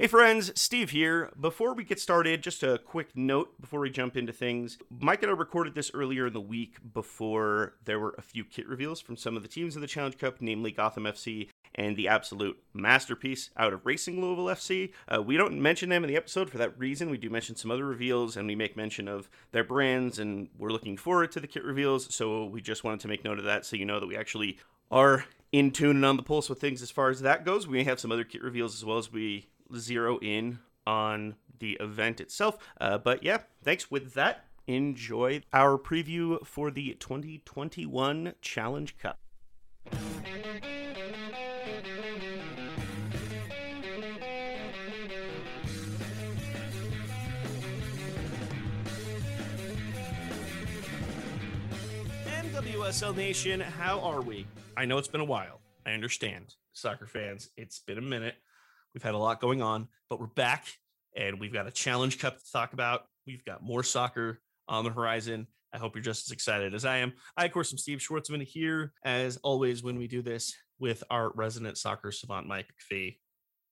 Hey friends, Steve here. Before we get started, just a quick note before we jump into things. Mike and I recorded this earlier in the week before there were a few kit reveals from some of the teams in the Challenge Cup, namely Gotham FC and the absolute masterpiece out of Racing Louisville FC. Uh, we don't mention them in the episode for that reason. We do mention some other reveals and we make mention of their brands, and we're looking forward to the kit reveals. So we just wanted to make note of that so you know that we actually are in tune and on the pulse with things as far as that goes. We may have some other kit reveals as well as we zero in on the event itself. Uh, but yeah, thanks. With that, enjoy our preview for the 2021 Challenge Cup. NWSL Nation, how are we? I know it's been a while. I understand, soccer fans. It's been a minute. We've had a lot going on, but we're back and we've got a challenge cup to talk about. We've got more soccer on the horizon. I hope you're just as excited as I am. I, of course, am Steve Schwartzman here, as always, when we do this with our resident soccer savant, Mike McPhee.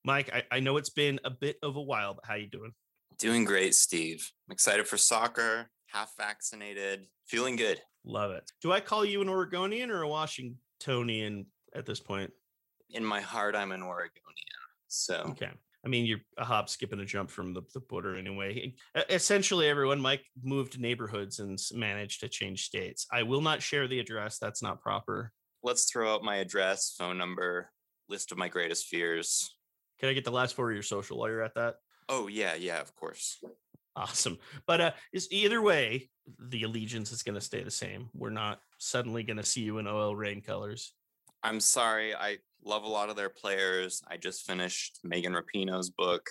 Mike, I, I know it's been a bit of a while, but how are you doing? Doing great, Steve. I'm excited for soccer, half vaccinated, feeling good. Love it. Do I call you an Oregonian or a Washingtonian at this point? In my heart, I'm an Oregonian. So okay. I mean, you're a hop, skip, and a jump from the, the border anyway. Essentially, everyone, Mike moved neighborhoods and managed to change states. I will not share the address. That's not proper. Let's throw out my address, phone number, list of my greatest fears. Can I get the last four of your social while you're at that? Oh, yeah, yeah, of course. Awesome. But uh, is either way, the allegiance is going to stay the same. We're not suddenly going to see you in OL Reign colors. I'm sorry. I love a lot of their players. I just finished Megan Rapinoe's book.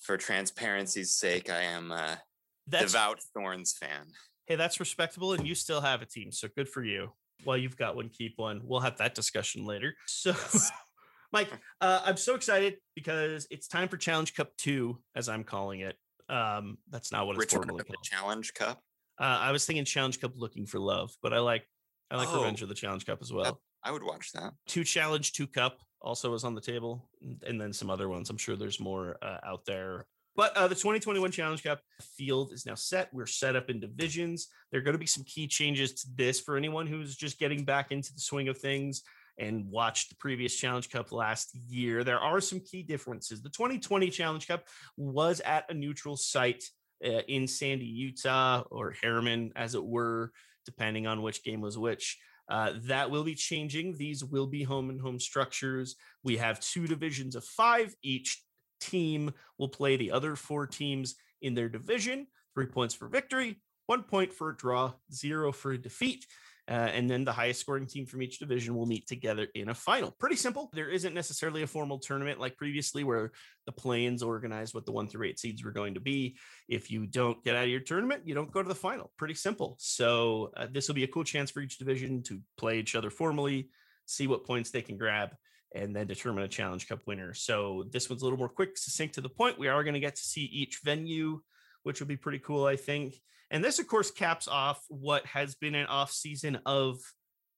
For transparency's sake, I am a that's, devout Thorns fan. Hey, that's respectable, and you still have a team, so good for you. Well, you've got one, keep one. We'll have that discussion later. So, yes. Mike, uh, I'm so excited because it's time for Challenge Cup Two, as I'm calling it. Um, that's not what it's Return formally called. Challenge Cup. Uh, I was thinking Challenge Cup Looking for Love, but I like I like oh, Revenge of the Challenge Cup as well. I would watch that. Two Challenge, Two Cup also is on the table, and then some other ones. I'm sure there's more uh, out there. But uh, the 2021 Challenge Cup field is now set. We're set up in divisions. There are going to be some key changes to this for anyone who's just getting back into the swing of things and watched the previous Challenge Cup last year. There are some key differences. The 2020 Challenge Cup was at a neutral site uh, in Sandy, Utah, or Herriman, as it were, depending on which game was which. Uh, that will be changing. These will be home and home structures. We have two divisions of five. Each team will play the other four teams in their division. Three points for victory, one point for a draw, zero for a defeat. Uh, and then the highest scoring team from each division will meet together in a final. Pretty simple. There isn't necessarily a formal tournament like previously where the play-ins organized what the one through eight seeds were going to be. If you don't get out of your tournament, you don't go to the final. Pretty simple. So uh, this will be a cool chance for each division to play each other formally, see what points they can grab, and then determine a challenge cup winner. So this one's a little more quick, succinct to the point. We are going to get to see each venue, which will be pretty cool, I think. And this, of course, caps off what has been an off season of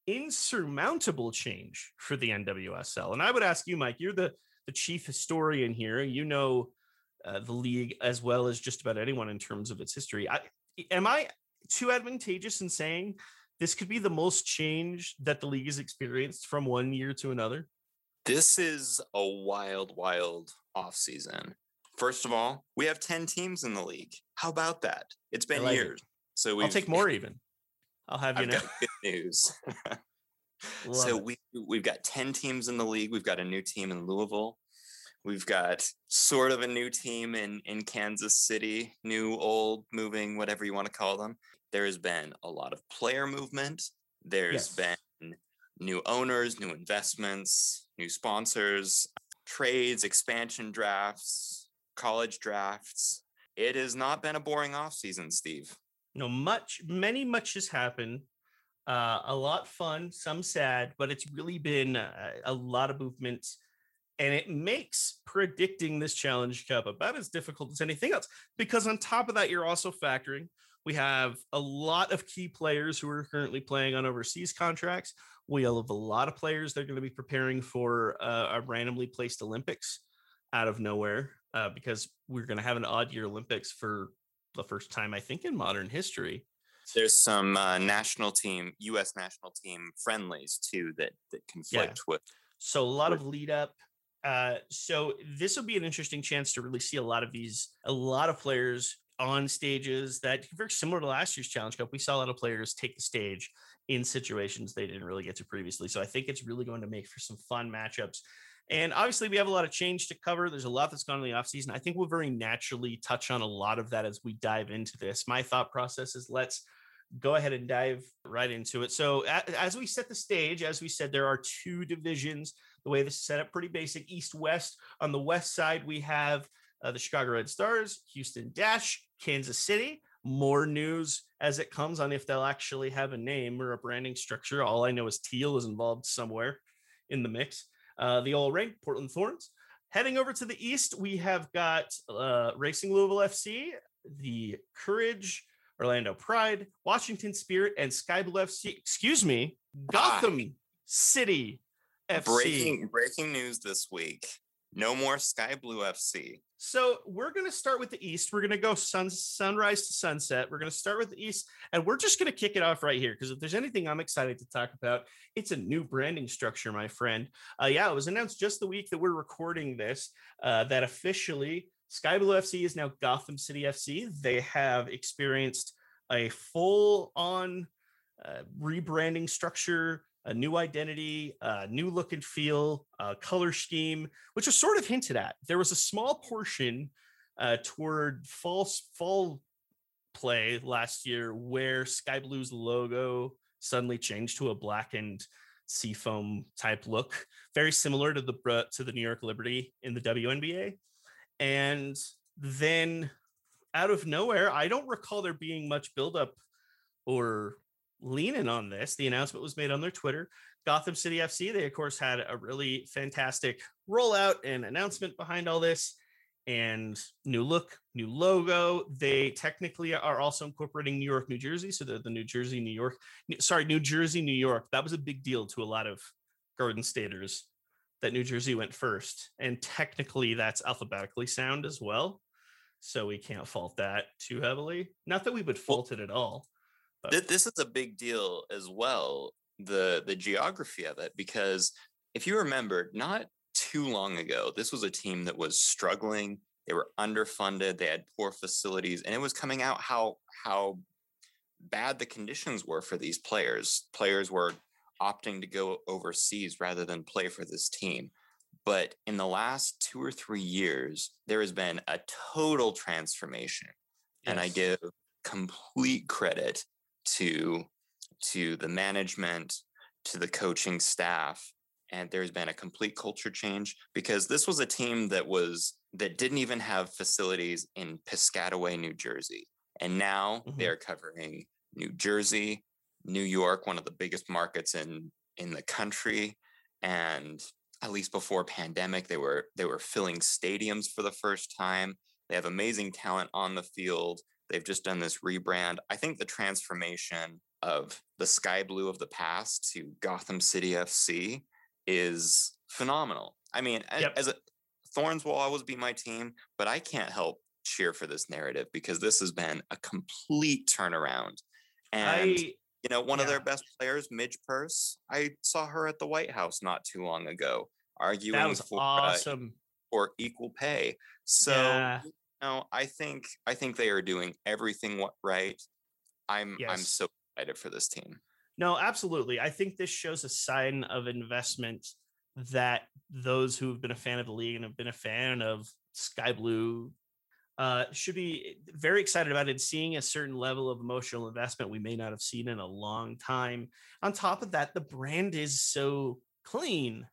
insurmountable change for the NWSL. And I would ask you, Mike, you're the, the chief historian here. You know uh, the league as well as just about anyone in terms of its history. I, am I too advantageous in saying this could be the most change that the league has experienced from one year to another? This is a wild, wild off season. First of all, we have 10 teams in the league. How about that? It's been like years. It. So we I'll take more even. I'll have you I've know. good news. so it. we we've got 10 teams in the league. We've got a new team in Louisville. We've got sort of a new team in in Kansas City, new, old, moving, whatever you want to call them. There has been a lot of player movement. There's yes. been new owners, new investments, new sponsors, trades, expansion drafts, college drafts. It has not been a boring off season, Steve. No, much, many, much has happened. Uh, a lot fun, some sad, but it's really been a, a lot of movement. And it makes predicting this Challenge Cup about as difficult as anything else. Because on top of that, you're also factoring we have a lot of key players who are currently playing on overseas contracts. We have a lot of players that are going to be preparing for uh, a randomly placed Olympics out of nowhere. uh, because we're going to have an odd year Olympics for the first time, I think, in modern history. There's some uh, national team, U.S. national team friendlies too that that conflict yeah. with. So a lot with, of lead up. Uh, so this will be an interesting chance to really see a lot of these, a lot of players on stages that very similar to last year's Challenge Cup. We saw a lot of players take the stage in situations they didn't really get to previously. So I think it's really going to make for some fun matchups. And obviously, we have a lot of change to cover. There's a lot that's gone in the offseason. I think we'll very naturally touch on a lot of that as we dive into this. My thought process is let's go ahead and dive right into it. So, as we set the stage, as we said, there are two divisions. The way this is set up, pretty basic east west. On the west side, we have uh, the Chicago Red Stars, Houston Dash, Kansas City. More news as it comes on if they'll actually have a name or a branding structure. All I know is Teal is involved somewhere in the mix. Uh, the OL Reign Portland Thorns. Heading over to the east, we have got uh, Racing Louisville FC, the Courage, Orlando Pride, Washington Spirit, and Sky Blue FC. Excuse me, Gotham City FC. Breaking breaking news this week. No more Sky Blue FC. So we're going to start with the East. We're going to go sun, sunrise to sunset. We're going to start with the East, and we're just going to kick it off right here because if there's anything I'm excited to talk about, it's a new branding structure, my friend. Uh, yeah, it was announced just the week that we're recording this uh, that officially Sky Blue FC is now Gotham City FC. They have experienced a full-on uh, rebranding structure a new identity, a new look and feel, a color scheme, which was sort of hinted at. There was a small portion uh, toward fall fall play last year where Sky Blue's logo suddenly changed to a blackened seafoam type look, very similar to the to the New York Liberty in the WNBA. And then out of nowhere, I don't recall there being much buildup or leaning on this. The announcement was made on their Twitter. Gotham City FC, they of course had a really fantastic rollout and announcement behind all this and new look, new logo. They technically are also incorporating New York, New Jersey. So the, the New Jersey, New York, sorry, New Jersey, New York. That was a big deal to a lot of Garden Staters that New Jersey went first. And technically that's alphabetically sound as well. So we can't fault that too heavily. Not that we would fault it at all. But. This is a big deal as well, the the geography of it, because if you remember, not too long ago, this was a team that was struggling. They were underfunded. They had poor facilities, and it was coming out how how bad the conditions were for these players. Players were opting to go overseas rather than play for this team. But in the last two or three years, there has been a total transformation. Yes. And I give complete credit to to the management to the coaching staff and there's been a complete culture change because this was a team that was that didn't even have facilities in Piscataway, New Jersey. And now mm-hmm. they're covering New Jersey, New York, one of the biggest markets in in the country and at least before pandemic they were they were filling stadiums for the first time. They have amazing talent on the field. They've just done this rebrand. I think the transformation of the sky blue of the past to Gotham City FC is phenomenal. I mean, yep. as a Thorns will always be my team, but I can't help cheer for this narrative because this has been a complete turnaround. And I, you know, one yeah. of their best players, Midge Purce, I saw her at the White House not too long ago arguing for, awesome. uh, for equal pay. So yeah. No, I think I think they are doing everything right. I'm yes. I'm so excited for this team. No, absolutely. I think this shows a sign of investment that those who have been a fan of the league and have been a fan of Sky Blue uh, should be very excited about it. Seeing a certain level of emotional investment we may not have seen in a long time. On top of that, the brand is so clean,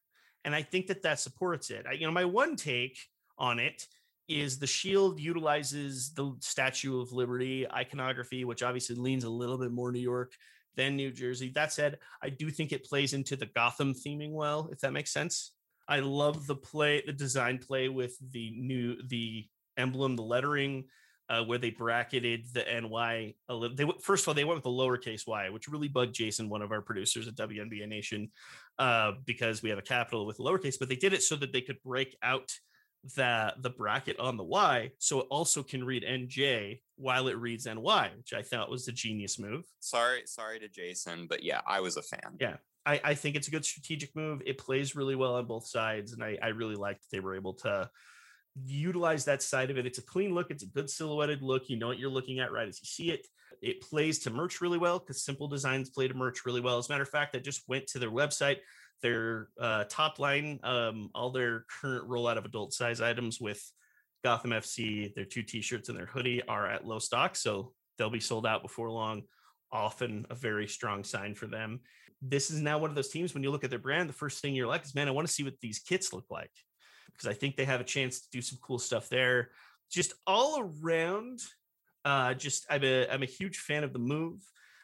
and I think that that supports it. I, you know, my one take on it is the shield utilizes the Statue of Liberty iconography, which obviously leans a little bit more New York than New Jersey. That said, I do think it plays into the Gotham theming well, if that makes sense. I love the play, the design play with the new the emblem, the lettering, uh, where they bracketed the NY. A little, they first of all they went with the lowercase y, which really bugged Jason, one of our producers at WNBA Nation, uh, because we have a capital with lowercase. But they did it so that they could break out the the bracket on the Y so it also can read NJ while it reads NY, which I thought was a genius move. Sorry, sorry to Jason, but yeah, I was a fan. Yeah. I, I think it's a good strategic move. It plays really well on both sides, and I, I really liked that they were able to utilize that side of it. It's a clean look, it's a good silhouetted look. You know what you're looking at right as you see it. It plays to merch really well because simple designs play to merch really well. As a matter of fact, I just went to their website their uh, top line, um, all their current rollout of adult size items with Gotham FC, their two t-shirts and their hoodie are at low stock, so they'll be sold out before long. Often a very strong sign for them. This is now one of those teams when you look at their brand, the first thing you're like is, man, I want to see what these kits look like because I think they have a chance to do some cool stuff there. Just all around, uh, just I'm a I'm a huge fan of the move.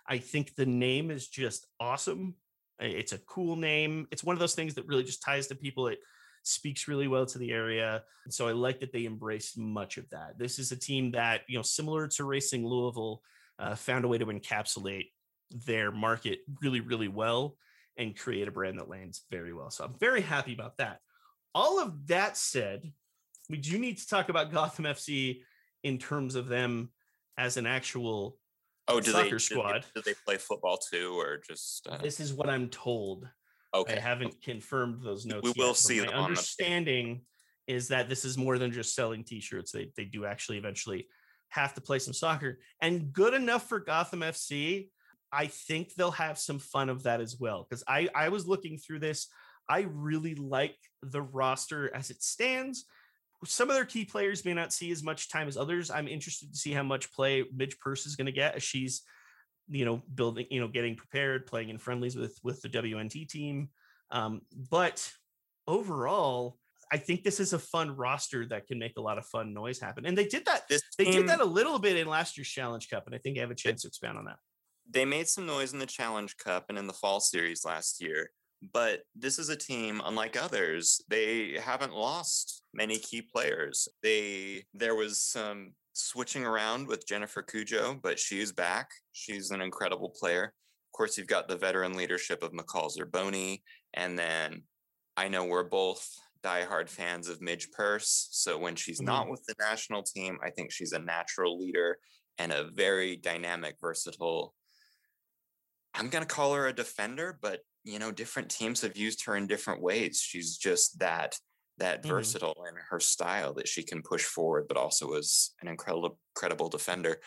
I think the name is just awesome. It's a cool name. It's one of those things that really just ties to people. It speaks really well to the area. So I like that they embraced much of that. This is a team that, you know, similar to Racing Louisville, uh, found a way to encapsulate their market really, really well and create a brand that lands very well. So I'm very happy about that. All of that said, we do need to talk about Gotham FC in terms of them as an actual Oh, do soccer they, squad. Do they, do they, play football too, or just? Uh... This is what I'm told. Okay. I haven't confirmed those notes. We will yet, see. My understanding the... is that this is more than just selling T-shirts. They they do actually eventually have to play some soccer, and good enough for Gotham FC. I think they'll have some fun of that as well. Because I I was looking through this. I really like the roster as it stands some of their key players may not see as much time as others. I'm interested to see how much play Midge Purce is going to get as she's, you know, building, you know, getting prepared, playing in friendlies with with the WNT team. Um, but overall, I think this is a fun roster that can make a lot of fun noise happen. And they did that. This they team, did that a little bit in last year's Challenge Cup, and I think I have a chance to expand on that. They made some noise in the Challenge Cup and in the Fall Series last year. But this is a team, unlike others, they haven't lost many key players. They there was some switching around with Jennifer Cudjoe, but she's back. She's an incredible player. Of course, you've got the veteran leadership of McCall Zerboni, and then I know we're both diehard fans of Midge Purce. So when she's mm-hmm. not with the national team, I think she's a natural leader and a very dynamic, versatile. I'm going to call her a defender, but you know, different teams have used her in different ways. She's just that that mm-hmm. versatile in her style that she can push forward, but also is an incredible credible defender.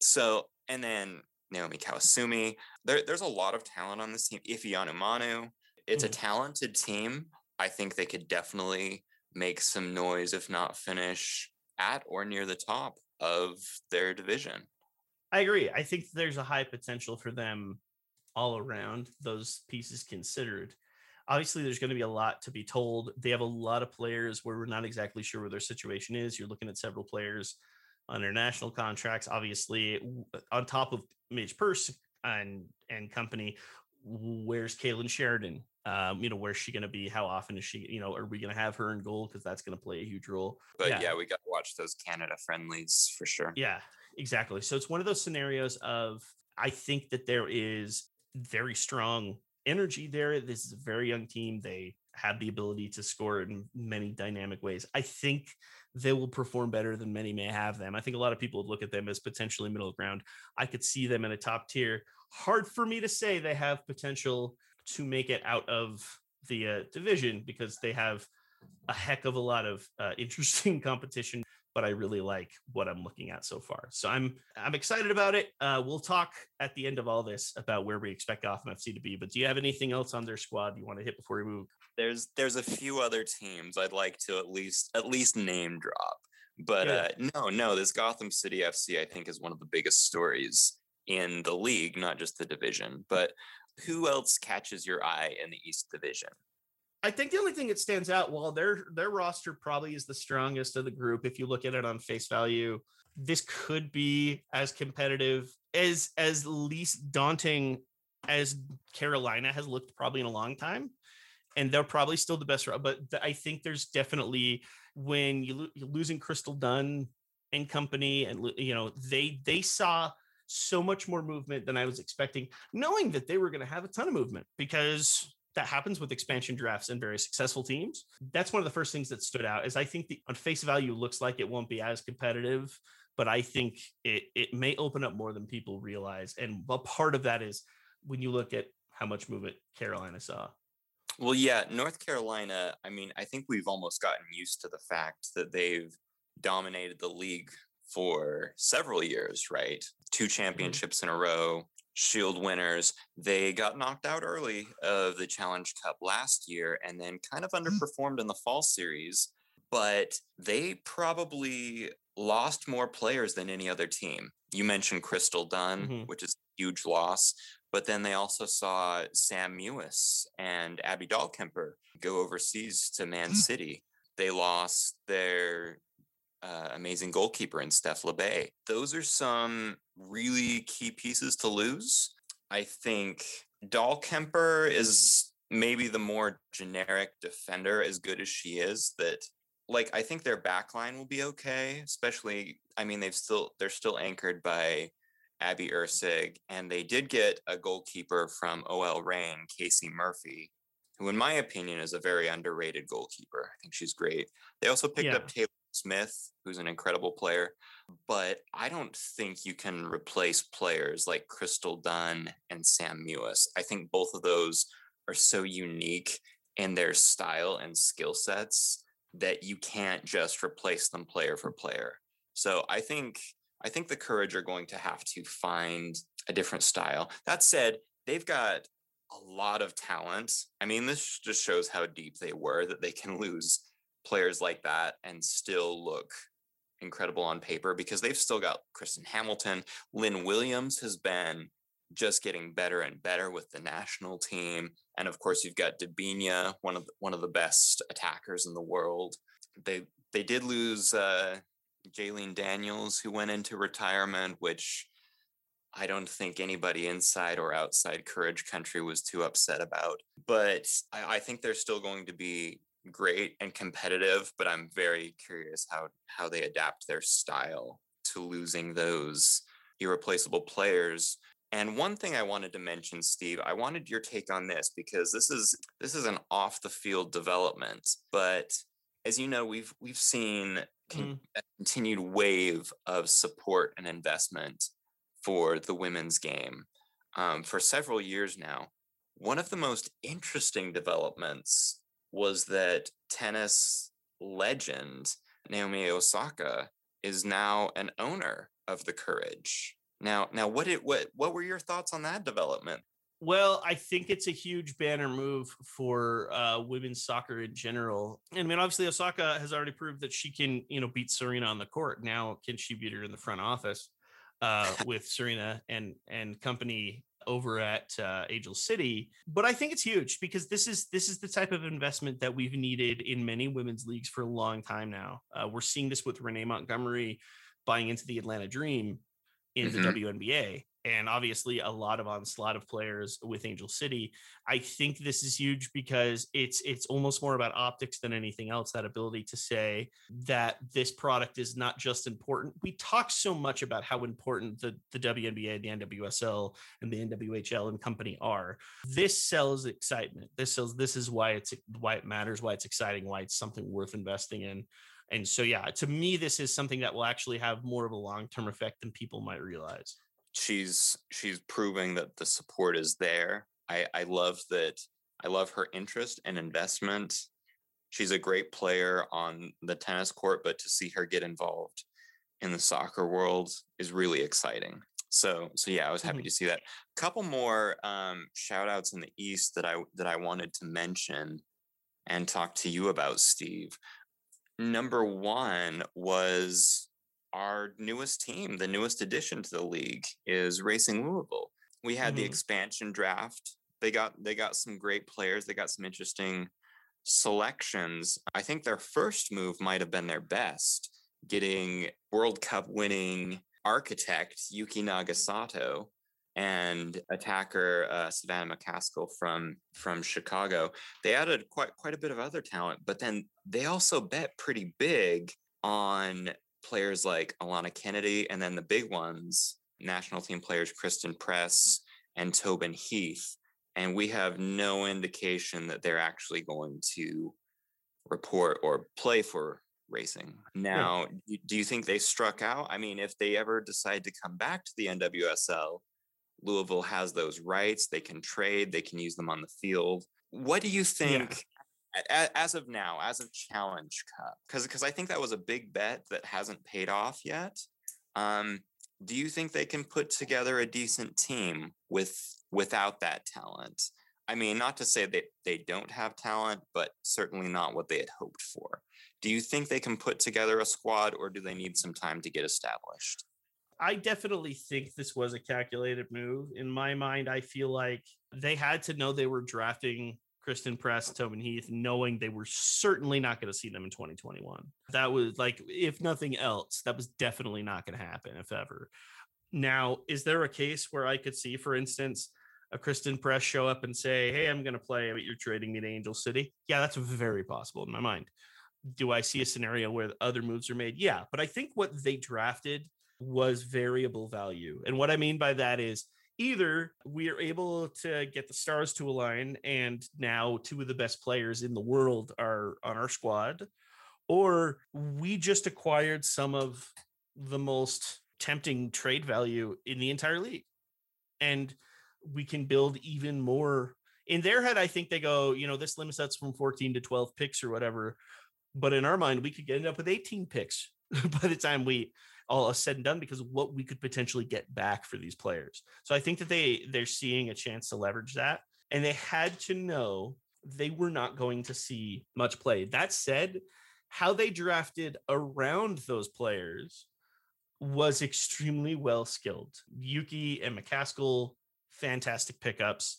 So, and then Nahomi Kawasumi. There, there's a lot of talent on this team. Ifeanyi Manu. It's mm-hmm. a talented team. I think they could definitely make some noise, if not finish at or near the top of their division. I agree. I think there's a high potential for them all around, those pieces considered. Obviously, there's going to be a lot to be told. They have a lot of players where we're not exactly sure where their situation is. You're looking at several players under national contracts. Obviously, on top of Midge Purce and and company, where's Kailen Sheridan? Um, you know, where's she going to be? How often is she? You know, are we going to have her in goal because that's going to play a huge role? But yeah, yeah we got to watch those Canada friendlies for sure. Yeah, exactly. So it's one of those scenarios of I think that there is very strong energy there. This is a very young team. They have the ability to score in many dynamic ways. I think they will perform better than many may have them. I think a lot of people would look at them as potentially middle ground. I could see them in a top tier. Hard for me to say they have potential to make it out of the uh, division because they have a heck of a lot of uh, interesting competition but I really like what I'm looking at so far. So I'm I'm excited about it. Uh, we'll talk at the end of all this about where we expect Gotham FC to be. But do you have anything else on their squad you want to hit before we move? There's there's a few other teams I'd like to at least at least name drop. But uh, no, no, this Gotham City FC I think is one of the biggest stories in the league, not just the division. But who else catches your eye in the East Division? I think the only thing that stands out, while their their roster probably is the strongest of the group, if you look at it on face value, this could be as competitive as as least daunting as Carolina has looked probably in a long time, and they're probably still the best. But I think there's definitely when you you're losing Crystal Dunn and company, and you know they they saw so much more movement than I was expecting, knowing that they were going to have a ton of movement because that happens with expansion drafts and very successful teams. That's one of the first things that stood out is I think the on face value looks like it won't be as competitive, but I think it it may open up more than people realize. And a part of that is when you look at how much movement Carolina saw. Well, yeah, North Carolina, I mean, I think we've almost gotten used to the fact that they've dominated the league for several years, right? Two mm-hmm. championships in a row, Shield winners. They got knocked out early of the Challenge Cup last year and then kind of mm. underperformed in the fall series, but they probably lost more players than any other team. You mentioned Crystal Dunn, mm-hmm. which is a huge loss, but then they also saw Sam Mewis and Abby Dahlkemper go overseas to Man mm. City. They lost their uh, amazing goalkeeper in Steph Labbé. Those are some really key pieces to lose. I think Dahlkemper is maybe the more generic defender, as good as she is. That like I think their backline will be okay, especially. I mean, they've still they're still anchored by Abby Erceg, and they did get a goalkeeper from OL Reign, Casey Murphy, who, in my opinion, is a very underrated goalkeeper. I think she's great. They also picked yeah. up Taylor Smith, who's an incredible player, but I don't think you can replace players like Crystal Dunn and Sam Mewis. I think both of those are so unique in their style and skill sets that you can't just replace them player for player. So I think I think the Courage are going to have to find a different style. That said, they've got a lot of talent. I mean, this just shows how deep they were that they can lose players like that and still look incredible on paper because they've still got Kristen Hamilton. Lynn Williams has been just getting better and better with the national team. And of course, you've got Debinha, one of the, one of the best attackers in the world. They they did lose uh, Jaelene Daniels, who went into retirement, which I don't think anybody inside or outside Courage Country was too upset about. But I, I think they're still going to be great and competitive, but I'm very curious how how they adapt their style to losing those irreplaceable players. And one thing I wanted to mention, Steve, I wanted your take on this because this is this is an off the field development, but as you know, we've we've seen mm. a continued wave of support and investment for the women's game um, for several years now. One of the most interesting developments was that tennis legend Naomi Osaka is now an owner of the Courage. Now, now, what did what what were your thoughts on that development? Well, I think it's a huge banner move for uh, women's soccer in general. And I mean, obviously, Osaka has already proved that she can, you know, beat Serena on the court. Now, can she beat her in the front office uh, with Serena and and company over at uh, Angel City. But I think it's huge because this is this is the type of investment that we've needed in many women's leagues for a long time now. Uh, we're seeing this with Renee Montgomery buying into the Atlanta Dream in mm-hmm. the WNBA and obviously a lot of onslaught of players with Angel City. I think this is huge because it's it's almost more about optics than anything else. That ability to say that this product is not just important. We talk so much about how important the the WNBA, the NWSL, and the NWHL and company are. This sells excitement. This sells. This is why it's why it matters. Why it's exciting. Why it's something worth investing in. And so, yeah, to me, this is something that will actually have more of a long term effect than people might realize she's she's proving that the support is there. I I love that. I love her interest and investment. She's a great player on the tennis court, but to see her get involved in the soccer world is really exciting. So so yeah, I was happy mm-hmm. to see that. A couple more um, shout outs in the East that I that I wanted to mention and talk to you about, Steve. Number one was our newest team, the newest addition to the league, is Racing Louisville. We had mm-hmm. the expansion draft. They got they got some great players. They got some interesting selections. I think their first move might have been their best, getting World Cup winning architect Yuki Nagasato and attacker uh, Savannah McCaskill from from Chicago. They added quite quite a bit of other talent, but then they also bet pretty big on players like Alana Kennedy, and then the big ones, national team players Christen Press and Tobin Heath. and we have no indication that they're actually going to report or play for racing. Now, do you think they struck out? I mean, if they ever decide to come back to the NWSL, Louisville has those rights. They can trade, they can use them on the field. What do you think yeah. as of now, as of Challenge Cup? Because because I think that was a big bet that hasn't paid off yet. Um, do you think they can put together a decent team with without that talent? I mean, not to say that they don't have talent, but certainly not what they had hoped for. Do you think they can put together a squad or do they need some time to get established? I definitely think this was a calculated move. In my mind, I feel like they had to know they were drafting Christen Press, Tobin Heath, knowing they were certainly not going to see them in 2021. That was like, if nothing else, that was definitely not going to happen, if ever. Now, is there a case where I could see, for instance, a Christen Press show up and say, Hey, I'm going to play, but you're trading me to Angel City? Yeah, that's very possible in my mind. Do I see a scenario where other moves are made? Yeah, but I think what they drafted was variable value. And what I mean by that is either we are able to get the stars to align and now two of the best players in the world are on our squad, or we just acquired some of the most tempting trade value in the entire league. And we can build even more. In their head, I think they go, you know, this limits us from 14 to 12 picks or whatever. But in our mind, we could end up with 18 picks by the time we all said and done because what we could potentially get back for these players. So I think that they they're seeing a chance to leverage that, and they had to know they were not going to see much play. That said, how they drafted around those players was extremely well skilled. Yuki and McCaskill, fantastic pickups.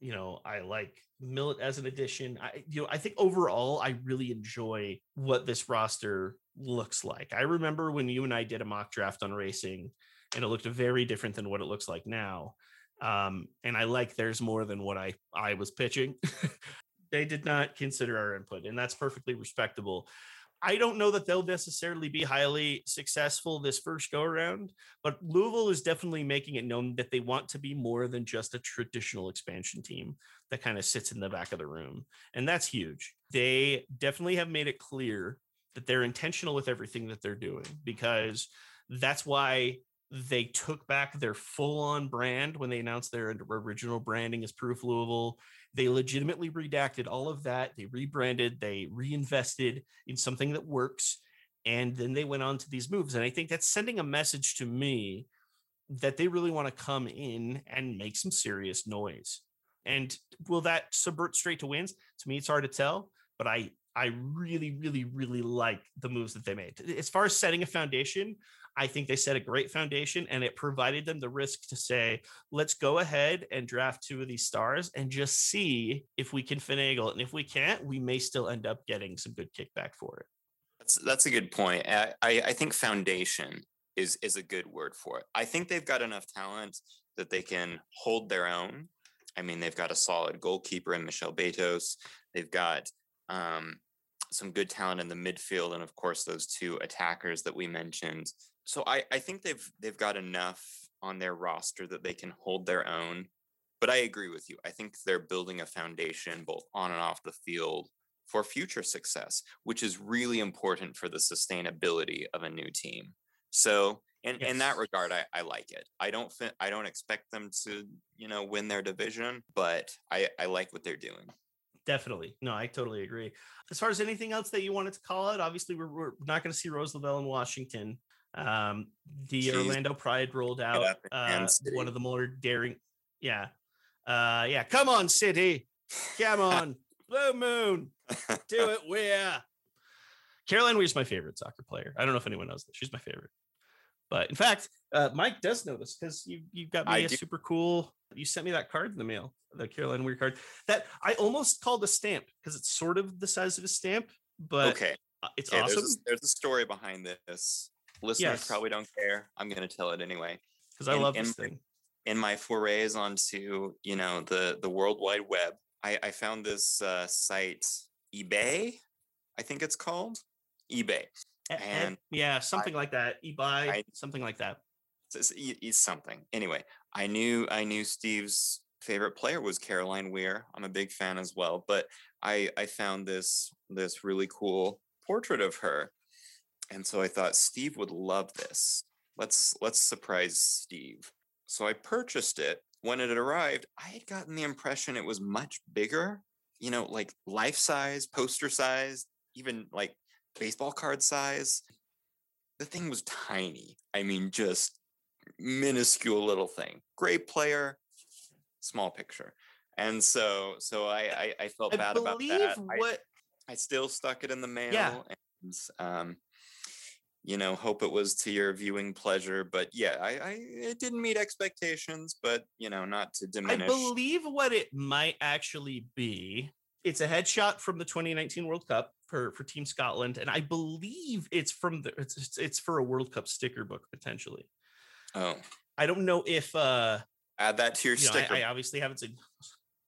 You know, I like Millet as an addition. I you know, I think overall I really enjoy what this roster looks like. I remember when you and I did a mock draft on racing and it looked very different than what it looks like now. Um, and I like there's more than what I I was pitching. they did not consider our input, and that's perfectly respectable. I don't know that they'll necessarily be highly successful this first go around, but Louisville is definitely making it known that they want to be more than just a traditional expansion team that kind of sits in the back of the room. And that's huge. They definitely have made it clear that they're intentional with everything that they're doing because that's why they took back their full on brand when they announced their original branding as Proof Louisville. They legitimately redacted all of that. They rebranded, they reinvested in something that works. And then they went on to these moves. And I think that's sending a message to me that they really want to come in and make some serious noise. And will that subvert straight to wins? To me, it's hard to tell, but I I really, really, really like the moves that they made. As far as setting a foundation, I think they set a great foundation and it provided them the risk to say, let's go ahead and draft two of these stars and just see if we can finagle it. And if we can't, we may still end up getting some good kickback for it. That's that's a good point. I, I think foundation is is a good word for it. I think they've got enough talent that they can hold their own. I mean, they've got a solid goalkeeper in Michelle Betos. They've got um, some good talent in the midfield, and of course those two attackers that we mentioned. So I, I think they've they've got enough on their roster that they can hold their own. But I agree with you. I think they're building a foundation both on and off the field for future success, which is really important for the sustainability of a new team. So in, yes. in that regard, I, I like it. I don't I don't expect them to, you know, win their division, but I, I like what they're doing. Definitely. No, I totally agree. As far as anything else that you wanted to call out, obviously we're, we're not going to see Rose Lavelle in Washington. Um, the Jeez. Orlando Pride rolled out uh, one of the more daring. Yeah. Uh, yeah. Come on, City. Come on. Blue Moon. Do it. Where? Caroline Weir's my favorite soccer player. I don't know if anyone knows that. She's my favorite. But in fact, uh, Mike does know this because you you got me I a do. super cool. You sent me that card in the mail, the Caroline Weir card that I almost called a stamp because it's sort of the size of a stamp, but okay, uh, it's okay, awesome. There's a, there's a, story behind this. Listeners yes. probably don't care. I'm going to tell it anyway because I in, love this in, thing. In my forays onto you know the the World Wide Web, I, I found this uh, site eBay, I think it's called eBay, and yeah, something I, like that. eBay, I, something like that. It's, it's, it's, something. Anyway, I knew I knew Steve's favorite player was Caroline Weir. I'm a big fan as well, but I I found this this really cool portrait of her. And so I thought Steve would love this. Let's let's surprise Steve. So I purchased it. When it arrived, I had gotten the impression it was much bigger, you know, like life size, poster size, even like baseball card size. The thing was tiny. I mean, just minuscule little thing. Great player, small picture. And so so I I, I felt I bad about that. What I, I still stuck it in the mail yeah. and um you know hope it was to your viewing pleasure but yeah I, I it didn't meet expectations but you know not to diminish i believe what it might actually be it's a headshot from the 2019 world cup for for team scotland and i believe it's from the it's it's for a world cup sticker book potentially oh i don't know if uh add that to your you sticker know, I, I, obviously haven't seen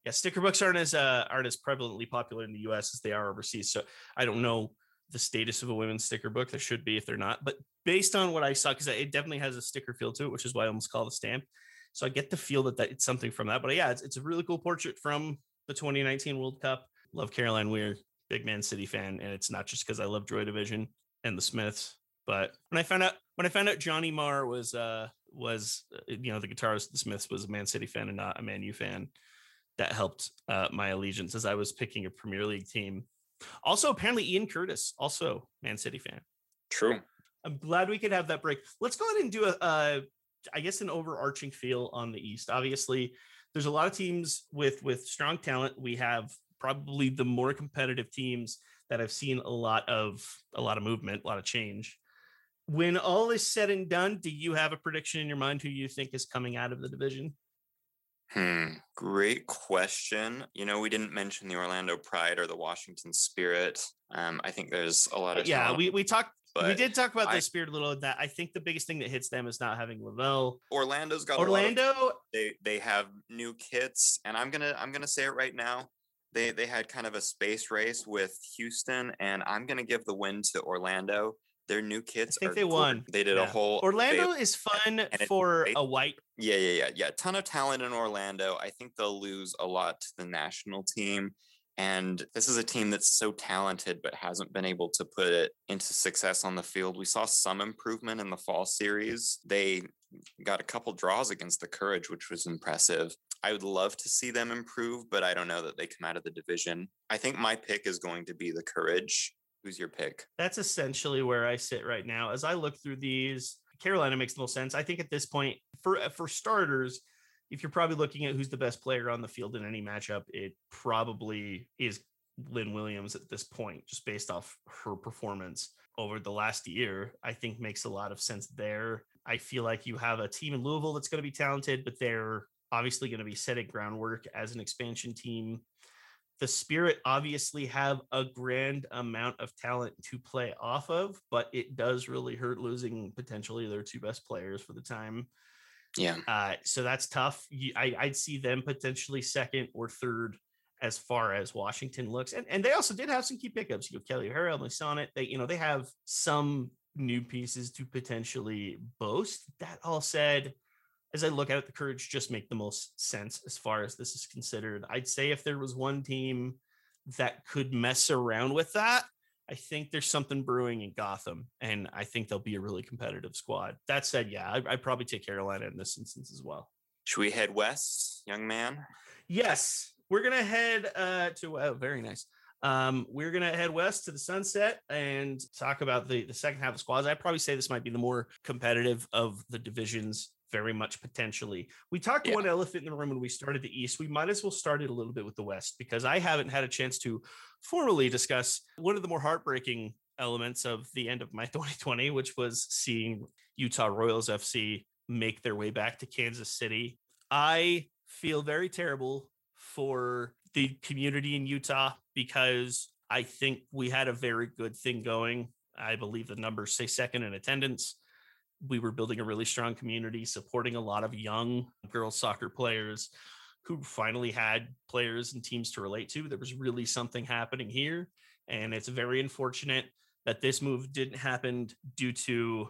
yeah sticker books aren't as uh aren't as prevalently popular in the us as they are overseas so i don't know the status of a women's sticker book. There should be if they're not. But based on what I saw, because it definitely has a sticker feel to it, which is why I almost call it a stamp. So I get the feel that, that it's something from that. But yeah, it's, it's a really cool portrait from the 2019 World Cup. Love Caroline Weir, big Man City fan, and it's not just because I love Joy Division and the Smiths. But when I found out when I found out Johnny Marr was uh was uh, you know the guitarist of the Smiths was a Man City fan and not a Man U fan, that helped uh, my allegiance as I was picking a Premier League team also, apparently, Ian Curtis, also Man City fan. True. I'm glad we could have that break. Let's go ahead and do a, uh, guess, an overarching feel on the East. Obviously, there's a lot of teams with with strong talent. We have probably the more competitive teams that I've seen a lot of a lot of movement, a lot of change. When all is said and done, do you have a prediction in your mind who you think is coming out of the division? Hmm, great question. You know, we didn't mention the Orlando Pride or the Washington Spirit. Um, I think there's a lot of yeah. We we talked. We did talk about I, the Spirit a little. That I think the biggest thing that hits them is not having Lavelle. Orlando's got Orlando. Of, they they have new kits, and I'm gonna I'm gonna say it right now. They they had kind of a space race with Houston, and I'm gonna give the win to Orlando their new kits. I think they won. They did yeah. a whole. Orlando is fun for a white. Yeah, yeah, yeah, yeah. Ton of talent in Orlando. I think they'll lose a lot to the national team. And this is a team that's so talented, but hasn't been able to put it into success on the field. We saw some improvement in the fall series. They got a couple draws against the Courage, which was impressive. I would love to see them improve, but I don't know that they come out of the division. I think my pick is going to be the Courage. Who's your pick? That's essentially where I sit right now. As I look through these, Carolina makes the most sense. I think at this point, for for starters, if you're probably looking at who's the best player on the field in any matchup, it probably is Lynn Williams at this point, just based off her performance over the last year. I think makes a lot of sense there. I feel like you have a team in Louisville that's going to be talented, but they're obviously going to be setting groundwork as an expansion team the Spirit obviously have a grand amount of talent to play off of, but it does really hurt losing potentially their two best players for the time. Yeah. Uh, so that's tough. I, I'd see them potentially second or third as far as Washington looks. And and they also did have some key pickups. You know, Kelley O'Hara, Emily Sonnett. They, you know, they have some new pieces to potentially boast. That all said, as I look at it, the Courage just make the most sense as far as this is considered. I'd say if there was one team that could mess around with that, I think there's something brewing in Gotham, and I think they'll be a really competitive squad. That said, yeah, I, would probably take Carolina in this instance as well. Should we head west, young man? Yes, we're gonna head uh, to. Oh, very nice. Um, we're gonna head west to the sunset and talk about the the second half of squads. I'd probably say this might be the more competitive of the divisions very much potentially. We talked yeah. one elephant in the room when we started the East. We might as well start it a little bit with the West because I haven't had a chance to formally discuss one of the more heartbreaking elements of the end of my 2020, which was seeing Utah Royals FC make their way back to Kansas City. I feel very terrible for the community in Utah because I think we had a very good thing going. I believe the numbers say second in attendance we were building a really strong community, supporting a lot of young girls soccer players who finally had players and teams to relate to. There was really something happening here. And it's very unfortunate that this move didn't happen due to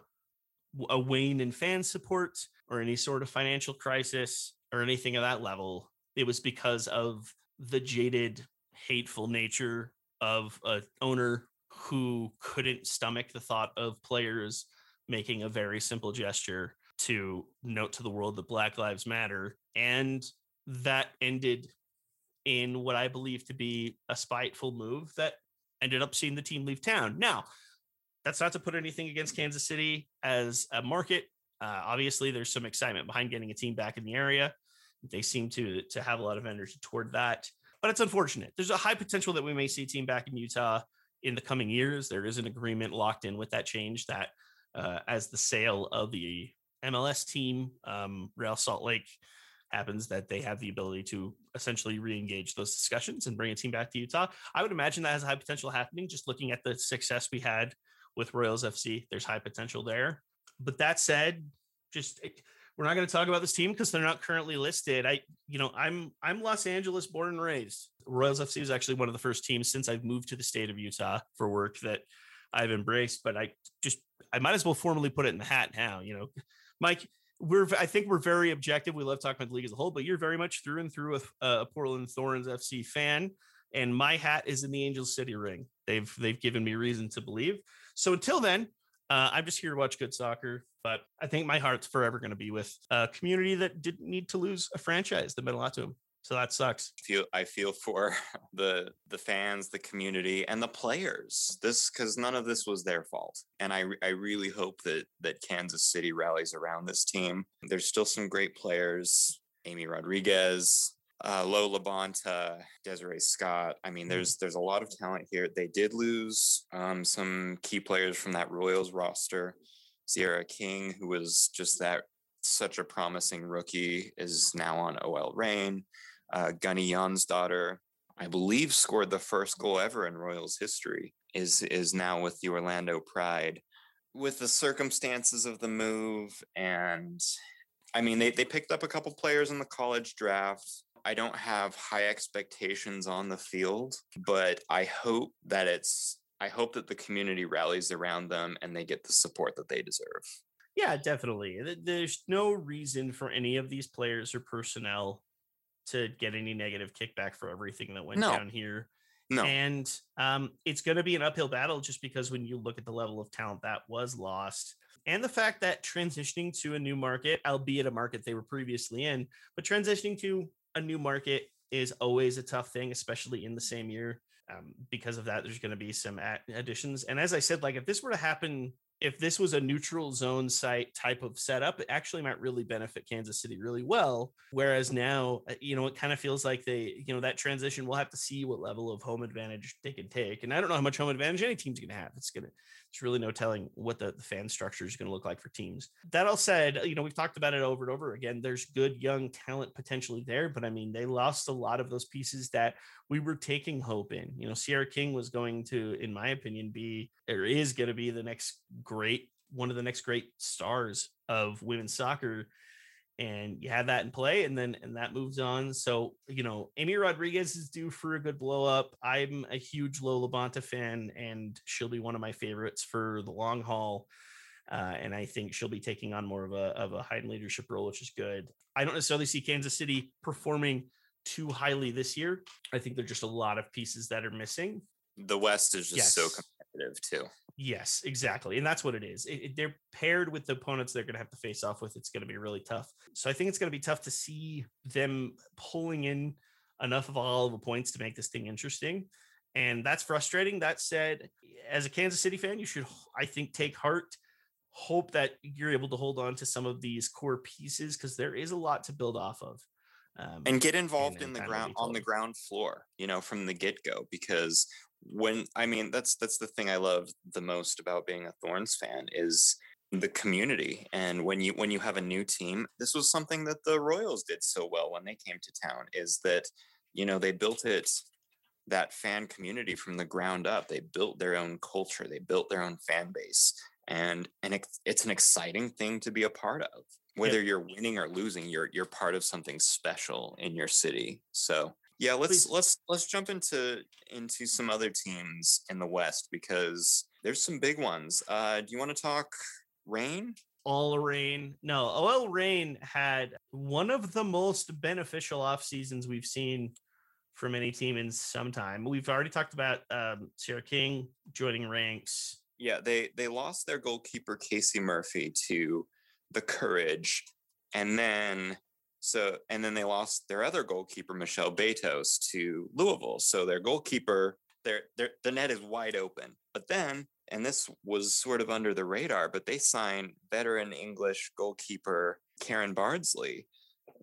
a wane in fan support or any sort of financial crisis or anything of that level. it was because of the jaded, hateful nature of a owner who couldn't stomach the thought of players making a very simple gesture to note to the world that Black Lives Matter. And that ended in what I believe to be a spiteful move that ended up seeing the team leave town. Now, that's not to put anything against Kansas City as a market. Uh, obviously, there's some excitement behind getting a team back in the area. They seem to to have a lot of energy toward that, but it's unfortunate. There's a high potential that we may see a team back in Utah in the coming years. There is an agreement locked in with that change that uh, as the sale of the MLS team, um, Real Salt Lake happens that they have the ability to essentially re-engage those discussions and bring a team back to Utah. I would imagine that has high potential happening. Just looking at the success we had with Royals FC, there's high potential there. But that said, just eh, we're not going to talk about this team because they're not currently listed. I, you know, I'm I'm Los Angeles born and raised. Royals FC is actually one of the first teams since I've moved to the state of Utah for work that I've embraced. But I just I might as well formally put it in the hat now. You know, Mike, we're I think we're very objective. We love talking about the league as a whole, but you're very much through and through a, a Portland Thorns FC fan, and my hat is in the Angel City ring. They've they've given me reason to believe. So until then, uh, I'm just here to watch good soccer. But I think my heart's forever going to be with a community that didn't need to lose a franchise that meant a lot to them. So that sucks. I feel I feel for the the fans, the community, and the players. This because none of this was their fault, and I I really hope that that Kansas City rallies around this team. There's still some great players. Amy Rodriguez, uh, Lo LaBonta, Desiree Scott. I mean, mm-hmm. there's there's a lot of talent here. They did lose um, some key players from that Royals roster. Tziarra King, who was just that such a promising rookie, is now on OL Reign uh, Gunny Jónsdóttir, I believe, scored the first goal ever in Royals history. Is is now with the Orlando Pride. With the circumstances of the move, and I mean, they they picked up a couple players in the college draft. I don't have high expectations on the field, but I hope that it's I hope that the community rallies around them and they get the support that they deserve. Yeah, definitely. There's no reason for any of these players or personnel to get any negative kickback for everything that went no. down here. No. And um, it's going to be an uphill battle just because when you look at the level of talent that was lost and the fact that transitioning to a new market, albeit a market they were previously in, but transitioning to a new market is always a tough thing, especially in the same year. Um, because of that, there's going to be some additions. And as I said, like if this were to happen if this was a neutral zone site type of setup, it actually might really benefit Kansas City really well. Whereas now, uh, you know, it kind of feels like they, you know, that transition, we'll have to see what level of home advantage they can take. And I don't know how much home advantage any team's going to have. It's going to, it's really no telling what the, the fan structure is going to look like for teams. That all said, you know, we've talked about it over and over again. There's good young talent potentially there, but I mean, they lost a lot of those pieces that we were taking hope in. You know, Tziarra King was going to, in my opinion, be or is going to be the next great one of the next great stars of women's soccer and you have that in play and then and that moves on. So you know amy rodriguez is due for a good blow up. I'm a huge lola LaBonta fan and she'll be one of my favorites for the long haul uh, and i think she'll be taking on more of a of a high leadership role which is good. I don't necessarily see kansas city performing too highly this year. I think there's just a lot of pieces that are missing. The west is just yes. so competitive too Yes, exactly. And that's what it is. It, it, they're paired with the opponents they're going to have to face off with. It's going to be really tough. So I think it's going to be tough to see them pulling in enough of all the points to make this thing interesting. And that's frustrating. That said, as a Kansas City fan, you should, I think, take heart, hope that you're able to hold on to some of these core pieces because there is a lot to build off of. Um, and get involved and in the ground on the ground floor, you know, from the get go, because when I mean that's that's the thing I love the most about being a Thorns fan is the community and when you when you have a new team this was something that the royals did so well when they came to town is that you know they built it that fan community from the ground up. They built their own culture. They built their own fan base and and it's, it's an exciting thing to be a part of whether yep. you're winning or losing you're you're part of something special in your city so yeah, let's Please. let's let's jump into into some other teams in the West because there's some big ones. Uh, do you want to talk Reign OL Reign No, OL Reign had one of the most beneficial off seasons we've seen from any team in some time. We've already talked about um, Tziarra King joining ranks. Yeah, they they lost their goalkeeper Casey Murphy to the Courage, and then so and then they lost their other goalkeeper Michelle Betos to Louisville. So their goalkeeper, their, their the net is wide open. But then, and this was sort of under the radar, but they signed veteran English goalkeeper Karen Bardsley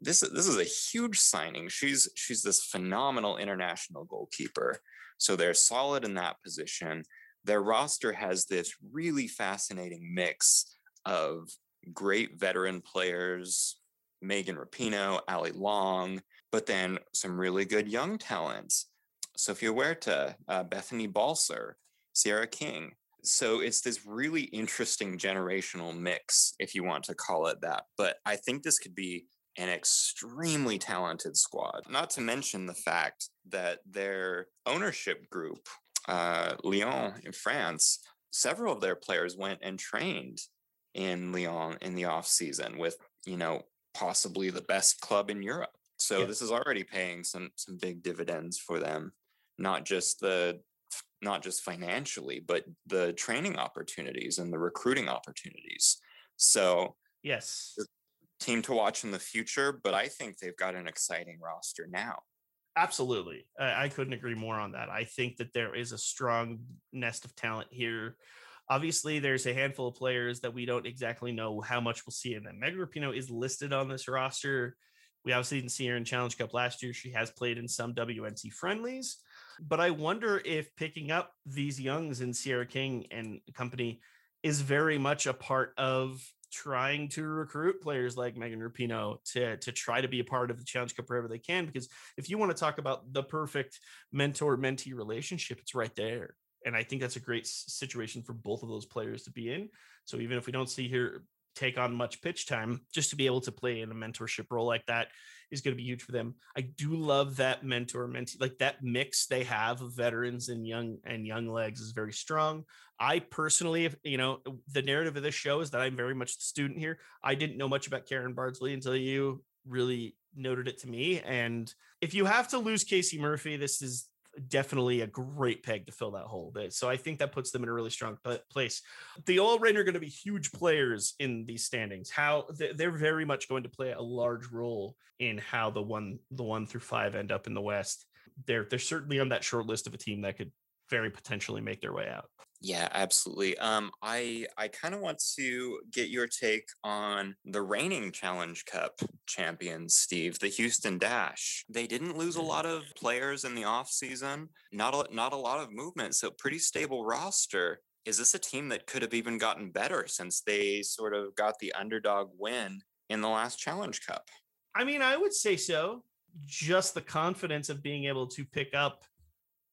this this is a huge signing. She's she's this phenomenal international goalkeeper. So they're solid in that position. Their roster has this really fascinating mix of great veteran players, Megan Rapinoe, Allie Long, but then some really good young talents. Sofia Huerta, uh, Bethany Balcer, Tziarra King. So it's this really interesting generational mix, if you want to call it that. But I think this could be an extremely talented squad. Not to mention the fact that their ownership group, uh, Lyon in France, several of their players went and trained in Lyon in the off season with, you know, possibly the best club in Europe. So yeah. this is already paying some some big dividends for them, not just the not just financially, but the training opportunities and the recruiting opportunities. So yes, team to watch in the future, but I think they've got an exciting roster now. Absolutely. I, I couldn't agree more on that. I think that there is a strong nest of talent here. Obviously, there's a handful of players that we don't exactly know how much we'll see in them. Megan Rapinoe is listed on this roster. We obviously didn't see her in Challenge Cup last year. She has played in some WNC friendlies, but I wonder if picking up these youngs in Tziarra King and company is very much a part of trying to recruit players like Megan Rapinoe to to try to be a part of the Challenge Cup wherever they can. Because if you want to talk about the perfect mentor mentee relationship, it's right there. And I think that's a great situation for both of those players to be in. So even if we don't see here take on much pitch time, just to be able to play in a mentorship role like that is going to be huge for them. I do love that mentor mentee, like that mix they have of veterans and young and young legs is very strong. I personally, if you know, the narrative of this show is that I'm very much the student here. I didn't know much about Karen Bardsley until you really noted it to me. And if you have to lose Casey Murphy, this is definitely a great peg to fill that hole. So I think that puts them in a really strong place. The OL Reign are going to be huge players in these standings. How they're very much going to play a large role in how the one the one through five end up in the West. They're they're certainly on that short list of a team that could very potentially make their way out. Yeah, absolutely. Um, I I kind of want to get your take on the reigning Challenge Cup champions, Steve, the Houston Dash. They didn't lose a lot of players in the off season. Not a, not a lot of movement, so pretty stable roster. Is this a team that could have even gotten better since they sort of got the underdog win in the last Challenge Cup? I mean, I would say so. Just the confidence of being able to pick up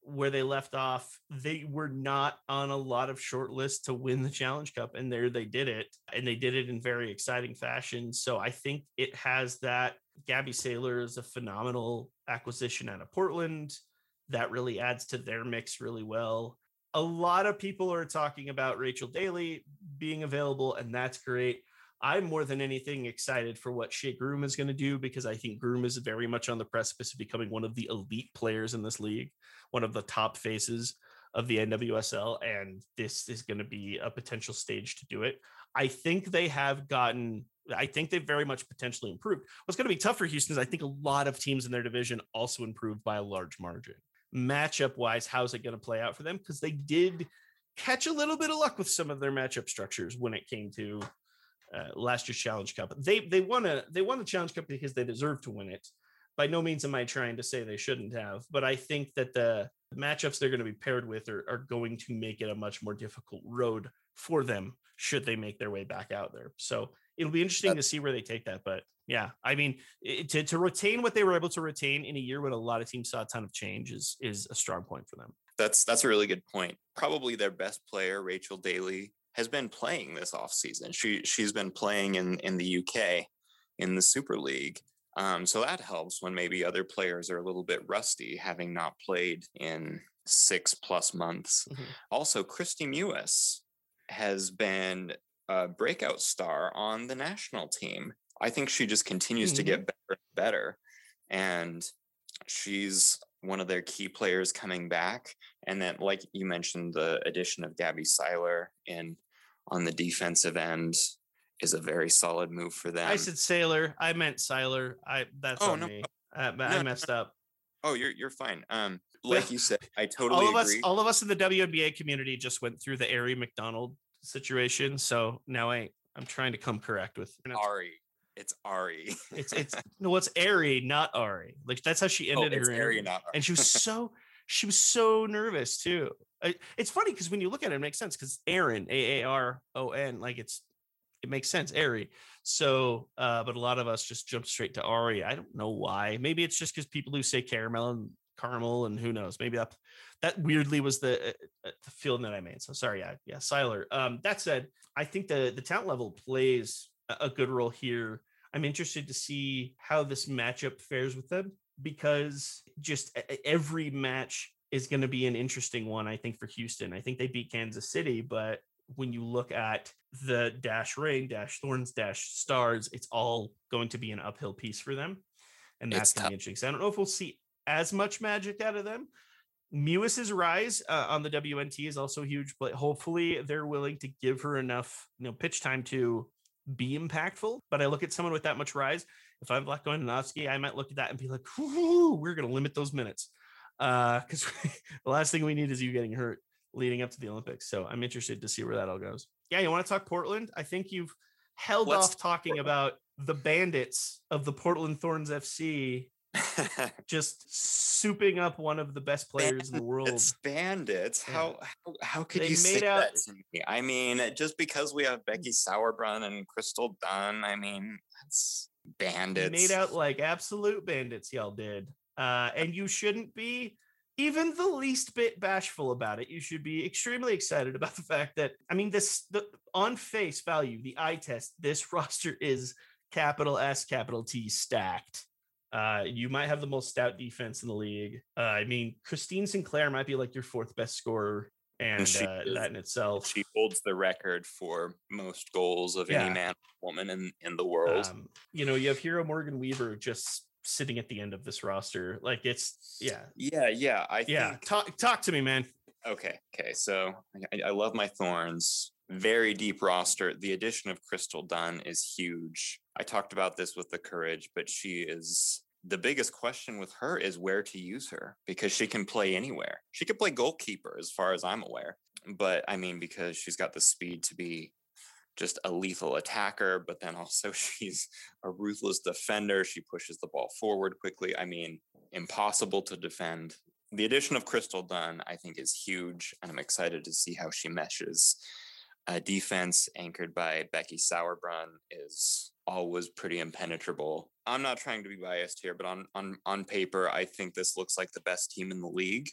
where they left off, they were not on a lot of short lists to win the Challenge Cup, and there they did it, and they did it in very exciting fashion. So I think it has that. Gabby Sailor is a phenomenal acquisition out of Portland. That really adds to their mix really well. A lot of people are talking about Rachel Daly being available, and that's great. I'm more than anything excited for what Shea Groom is going to do because I think Groom is very much on the precipice of becoming one of the elite players in this league, one of the top faces of the NWSL, and this is going to be a potential stage to do it. I think they have gotten. I think they've very much potentially improved. What's going to be tough for Houston is I think a lot of teams in their division also improved by a large margin. Matchup wise, how's it going to play out for them? Because they did catch a little bit of luck with some of their matchup structures when it came to uh, last year's Challenge Cup. They they won a they won the Challenge Cup because they deserve to win it. By no means am I trying to say they shouldn't have, but I think that the matchups they're going to be paired with are, are going to make it a much more difficult road for them should they make their way back out there. So it'll be interesting to see where they take that. But yeah, I mean, it, to, to retain what they were able to retain in a year when a lot of teams saw a ton of change is is a strong point for them. That's that's a really good point. Probably their best player, Rachel Daly, has been playing this off season. She she's been playing in in the UK in the Super League. Um, so that helps when maybe other players are a little bit rusty, having not played in six plus months. Mm-hmm. Also, Kristie Mewis has been a breakout star on the national team. I think she just continues mm-hmm. to get better and better. And she's one of their key players coming back. And then, like you mentioned, the addition of Gabby Seiler in on the defensive end is a very solid move for them. I said Sailor. I meant Seiler. I that's oh, on no. me. I, no, I messed no. up. Oh, you're you're fine. Um, like you said, I totally all of agree. us, all of us in the WNBA community just went through the Aari McDonald situation, so now I I'm trying to come correct with Ari. It's Ari. it's it's no, it's Ari, not Ari. Like that's how she oh, ended oh, her Ari, not Ari. and she was so she was so nervous too. it's funny because when you look at it, it makes sense because Aaron, A A R O N, like it's it makes sense, Ari. So, uh, but a lot of us just jump straight to Ari. I don't know why. Maybe it's just because people who say caramel and caramel, and who knows? Maybe that that weirdly was the, uh, uh, the feeling that I made. So sorry, yeah, yeah, Seiler. Um, that said, I think the the talent level plays a good role here. I'm interested to see how this matchup fares with them because just every match is going to be an interesting one. I think for Houston. I think they beat Kansas City, but when you look at the dash Reign, dash thorns, dash stars, it's all going to be an uphill piece for them. And that's going to be interesting. So I don't know if we'll see as much magic out of them. Mewis's rise uh, on the WNT is also huge, but hopefully they're willing to give her enough, you know, pitch time to be impactful. But I look at someone with that much rise. If I'm Vlatko Andonovski, I might look at that and be like, we're going to limit those minutes. Because uh, the last thing we need is you getting hurt leading up to the Olympics. So I'm interested to see where that all goes. Yeah, you want to talk Portland? I think you've held Let's off talking about the bandits of the Portland Thorns FC just souping up one of the best players in the world. It's bandits. How, how how could they you say out, that to me? I mean, just because we have Becky Sauerbrunn and Crystal Dunn, I mean, that's bandits. Made out like absolute bandits, y'all did. Uh, and you shouldn't be even the least bit bashful about it. You should be extremely excited about the fact that I mean this the on face value, the eye test, this roster is capital S, capital T stacked. Uh, you might have the most stout defense in the league. Uh, I mean, Christine Sinclair might be like your fourth best scorer, and, and uh, that in itself, she holds the record for most goals of yeah. any man or woman in in the world. Um, you know, you have Hero Morgan Weaver just sitting at the end of this roster. Like it's yeah. Yeah, yeah. I yeah. Think... Talk talk to me, man. Okay, okay. So I, I love my thorns. Very deep roster. The addition of Crystal Dunn is huge. I talked about this with the courage, but she is the biggest question with her is where to use her because she can play anywhere. She could play goalkeeper as far as I'm aware. But I mean, because she's got the speed to be just a lethal attacker, but then also she's a ruthless defender. She pushes the ball forward quickly. I mean, impossible to defend. The addition of Crystal Dunn, I think, is huge, and I'm excited to see how she meshes. A defense anchored by Becky Sauerbrunn is always pretty impenetrable. I'm not trying to be biased here, but on on on paper, I think this looks like the best team in the league.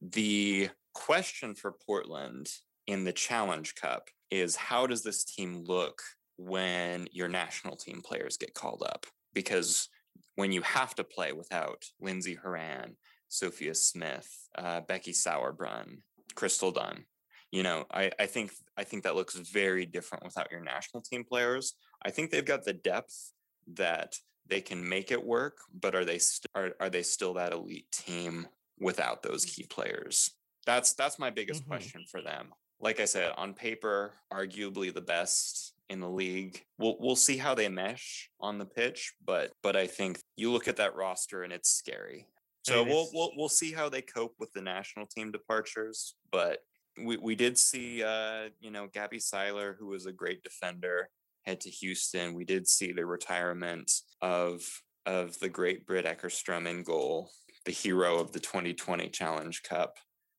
The question for Portland in the Challenge Cup is how does this team look when your national team players get called up? Because when you have to play without Lindsey Horan, Sophia Smith, uh, Becky Sauerbrunn, Crystal Dunn, you know, I, I think I think that looks very different without your national team players. I think they've got the depth that they can make it work, but are they st- are, are they still that elite team without those key players? That's that's my biggest mm-hmm. question for them like I said, on paper, arguably the best in the league. We'll we'll see how they mesh on the pitch, but but I think you look at that roster and it's scary. So we'll we'll we'll see how they cope with the national team departures, but we, we did see uh, you know Gabby Seiler, who was a great defender, head to Houston. We did see the retirement of of the great Britt Eckerstrom in goal, the hero of the 2020 Challenge Cup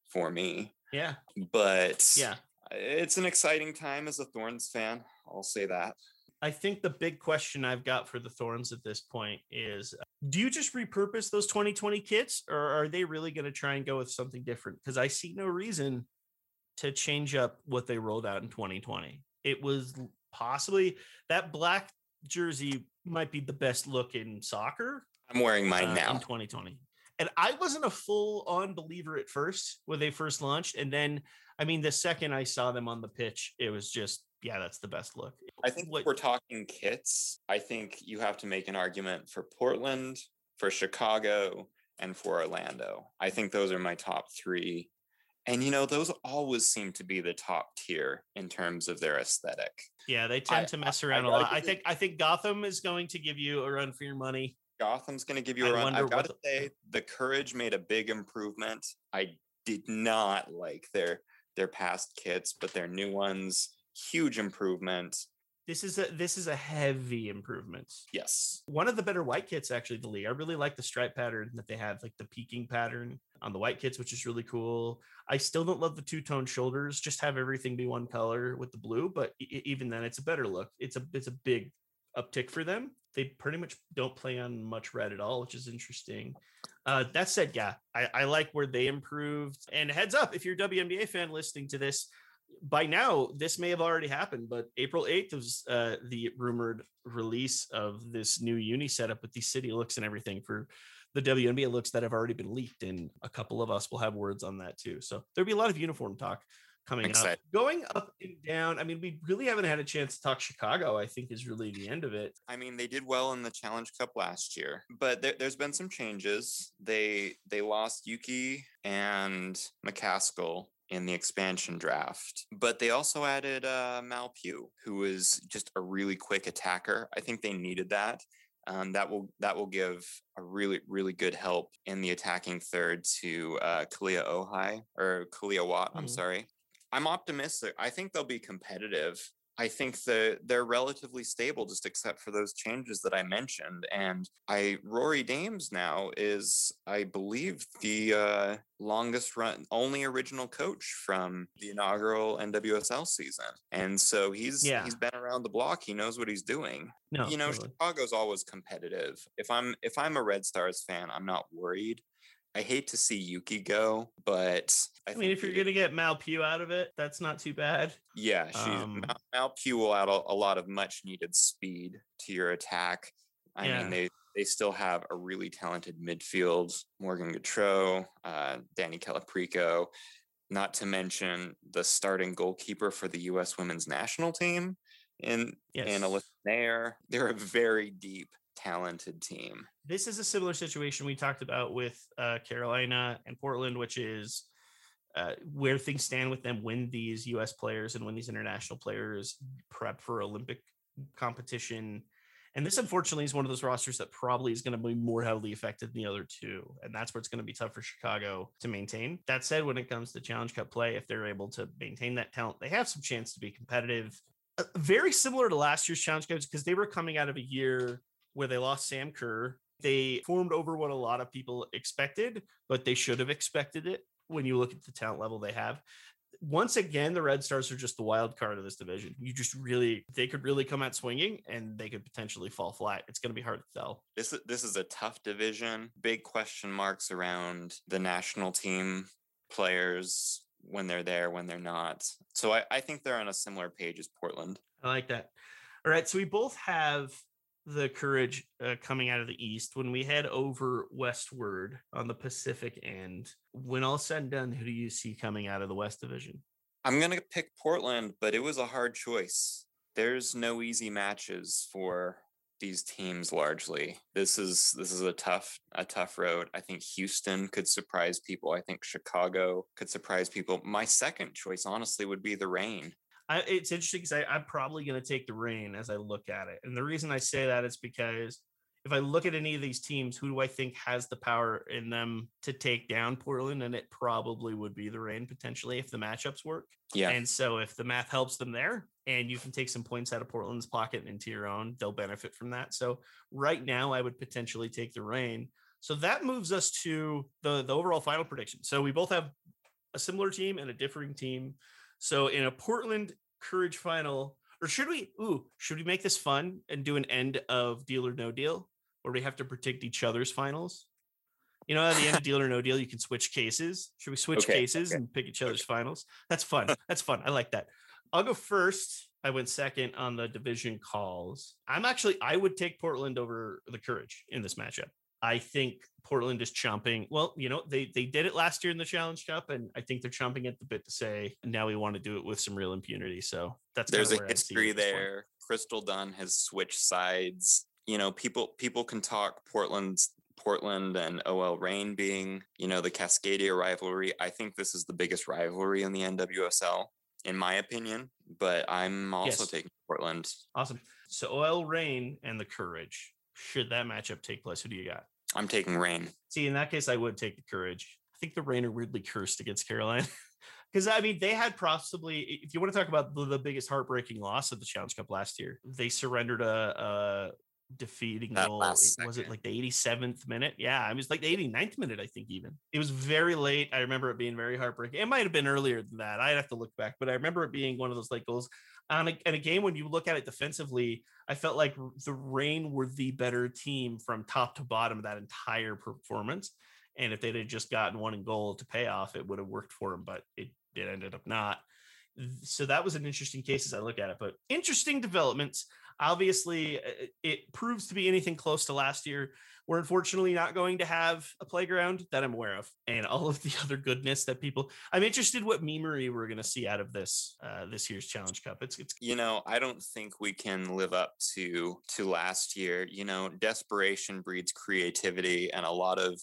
for me. Yeah. But yeah, it's an exciting time as a Thorns fan. I'll say that. I think the big question I've got for the Thorns at this point is do you just repurpose those 2020 kits or are they really going to try and go with something different? Because I see no reason to change up what they rolled out in 2020. It was possibly that black jersey might be the best look in soccer. I'm wearing mine uh, now in 2020 and I wasn't a full on believer at first when they first launched. And then, I mean, the second I saw them on the pitch, it was just yeah, that's the best look. I think what, we're talking kits. I think you have to make an argument for Portland, for Chicago, and for Orlando. I think those are my top three. And you know, those always seem to be the top tier in terms of their aesthetic. Yeah, they tend I, to mess around I, I, a lot. I think I think Gotham is going to give you a run for your money. Gotham's going to give you a run. I've got to say, the Courage made a big improvement. I did not like their their past kits, but their new ones, huge improvement. This is a this is a heavy improvement. Yes. One of the better white kits actually the league. I really like the stripe pattern that they have, like the peaking pattern on the white kits, which is really cool. I still don't love the two-tone shoulders. Just have everything be one color with the blue, but even then it's a better look. It's a it's a big uptick for them. They pretty much don't play on much red at all, which is interesting. Uh, that said, yeah, I, I like where they improved. And heads up, if you're a WNBA fan listening to this, by now this may have already happened, but April 8th was uh, the rumored release of this new uni setup with the city looks and everything for the WNBA looks that have already been leaked. And a couple of us will have words on that too. So there'll be a lot of uniform talk coming Excited. up. Going up and down. I mean, we really haven't had a chance to talk Chicago. I think is really the end of it. I mean, they did well in the Challenge Cup last year, but there, has been some changes. They they lost Yuki and McCaskill in the expansion draft, but they also added uh, Mal Pugh, who is just a really quick attacker. I think they needed that. Um, that will that will give a really really good help in the attacking third to uh, Kealia Ohai or Kalia Watt. Mm-hmm. I'm sorry. I'm optimistic. I think they'll be competitive. I think that they're relatively stable, just except for those changes that I mentioned. And I Rory Dames now is, I believe, the uh, longest run, only original coach from the inaugural NWSL season. And so he's yeah. he's been around the block. He knows what he's doing. No, you know, totally. Chicago's always competitive. If I'm if I'm a Red Stars fan, I'm not worried. I hate to see Yuki go, but I, I mean, if you're going to get Mal Pugh out of it, that's not too bad. Yeah, she, um, Mal, Mal Pugh will add a, a, lot of much needed speed to your attack. I yeah. mean, they they still have a really talented midfield: Morgan Gautrat, uh, Dani Colaprico, not to mention the starting goalkeeper for the U.S. Women's National Team and yes. Alyssa Naeher. They're a very deep talented team. This is a similar situation we talked about with uh, Carolina and Portland, which is uh, where things stand with them when these U.S. players and when these international players prep for Olympic competition. And this, unfortunately, is one of those rosters that probably is going to be more heavily affected than the other two. And that's where it's going to be tough for Chicago to maintain. That said, when it comes to Challenge Cup play, if they're able to maintain that talent, they have some chance to be competitive. Uh, very similar to last year's Challenge Cups because they were coming out of a year where they lost Sam Kerr. They formed over what a lot of people expected, but they should have expected it when you look at the talent level they have. Once again, the Red Stars are just the wild card of this division. You just really, they could really come out swinging and they could potentially fall flat. It's going to be hard to tell. This is, this is a tough division. Big question marks around the national team players when they're there, when they're not. So I, I think they're on a similar page as Portland. I like that. All right. So we both have the courage uh, coming out of the east when we head over westward on the pacific end when all said and done who do you see coming out of the west division? I'm going to pick portland but it was a hard choice. There's no easy matches for these teams largely. This is this is a tough a tough road. I think houston could surprise people. I think chicago could surprise people. My second choice honestly would be the Reign I, it's interesting because I'm probably going to take the Reign as I look at it. And the reason I say that is because if I look at any of these teams, who do I think has the power in them to take down Portland? And it probably would be the Reign potentially if the matchups work. Yeah. And so if the math helps them there and you can take some points out of Portland's pocket and into your own, they'll benefit from that. So right now, I would potentially take the Reign. So that moves us to the, the overall final prediction. So we both have a similar team and a differing team. So in a Portland Courage final, or should we? Ooh, should we make this fun and do an end of Deal or No Deal, where we have to predict each other's finals? You know, at the end of Deal or No Deal, you can switch cases. Should we switch okay, cases okay. and pick each other's okay. finals? That's fun. That's fun. I like that. I'll go first. I went second on the division calls. I'm actually I would take Portland over the Courage in this matchup. I think Portland is chomping. Well, you know, they they did it last year in the Challenge Cup, and I think they're chomping at the bit to say now we want to do it with some real impunity. So that's there's a history there. Crystal Dunn has switched sides. You know, people people can talk Portland's Portland and OL Reign being, you know, the Cascadia rivalry. I think this is the biggest rivalry in the NWSL, in my opinion. But I'm also yes. taking Portland. Awesome. So OL Reign and the Courage. Should that matchup take place? Who do you got? I'm taking Reign. See, in that case, I would take the Courage. I think the Reign are weirdly cursed against Carolina. Because I mean, they had possibly, if you want to talk about the, the, biggest heartbreaking loss of the Challenge Cup last year, they surrendered a, a defeating that goal. was it like the 87th minute? Yeah, I mean, it was like the 89th minute, I think, even. It was very late. I remember it being very heartbreaking. It might have been earlier than that. I'd have to look back, but I remember it being one of those like goals. On a, and a game when you look at it defensively, I felt like the Reign were the better team from top to bottom of that entire performance. And if they'd have just gotten one goal to pay off, it would have worked for them, but it, it ended up not. So that was an interesting case as I look at it. But interesting developments. Obviously, uh, it proves to be anything close to last year. We're unfortunately not going to have a playground that I'm aware of, and all of the other goodness that people. I'm interested what memery we're going to see out of this uh, this year's Challenge Cup. It's it's. You know, I don't think we can live up to to last year. You know, desperation breeds creativity, and a lot of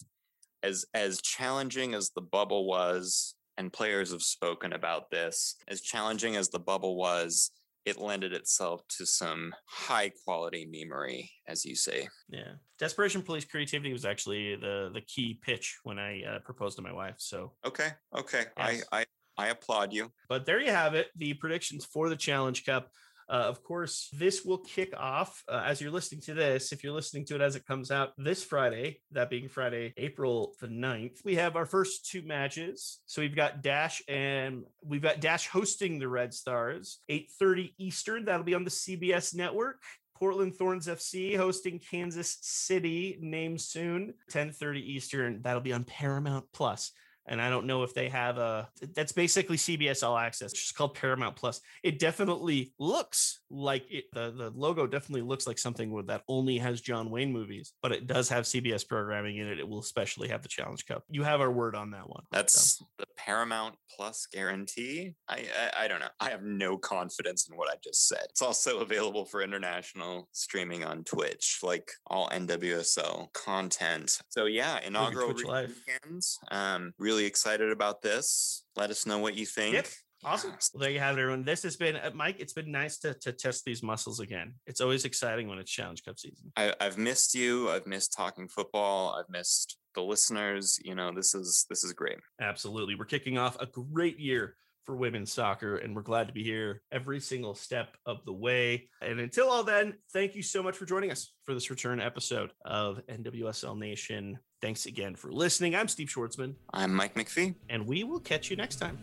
as as challenging as the bubble was and players have spoken about this as challenging as the bubble was it lended itself to some high quality memery, as you say. Yeah, desperation police creativity was actually the the key pitch when I uh, proposed to my wife. So okay, okay, yes. I I I applaud you. But there you have it. The predictions for the Challenge Cup. Uh, of course, this will kick off uh, as you're listening to this. If you're listening to it as it comes out this Friday, that being Friday, April the 9th, we have our first two matches. So we've got Dash and we've got Dash hosting the Red Stars, 8:30 Eastern. That'll be on the CBS network. Portland Thorns FC hosting Kansas City, name soon, 10:30 Eastern. That'll be on Paramount Plus and I don't know if they have a that's basically CBS All Access. It's called Paramount Plus. It definitely looks like it the, the logo definitely looks like something that only has John Wayne movies, but it does have CBS programming in it. It will especially have the Challenge Cup. You have our word on that one. That's so. the Paramount Plus guarantee. I, I I don't know. I have no confidence in what I just said. It's also available for international streaming on Twitch, like all NWSL content. So yeah, inaugural weekends. Um, really really excited about this. Let us know what you think. Yep. Awesome. Well, there you have it, everyone. This has been uh, Mike. It's been nice to, to test these muscles again. It's always exciting when it's Challenge Cup season. I, I've missed you. I've missed talking football. I've missed the listeners. You know, this is this is great. Absolutely. We're kicking off a great year for women's soccer, and we're glad to be here every single step of the way. And until all then, thank you so much for joining us for this return episode of NWSL Nation. Thanks again for listening. I'm Steve Schwartzman. I'm Mike McPhee. And we will catch you next time.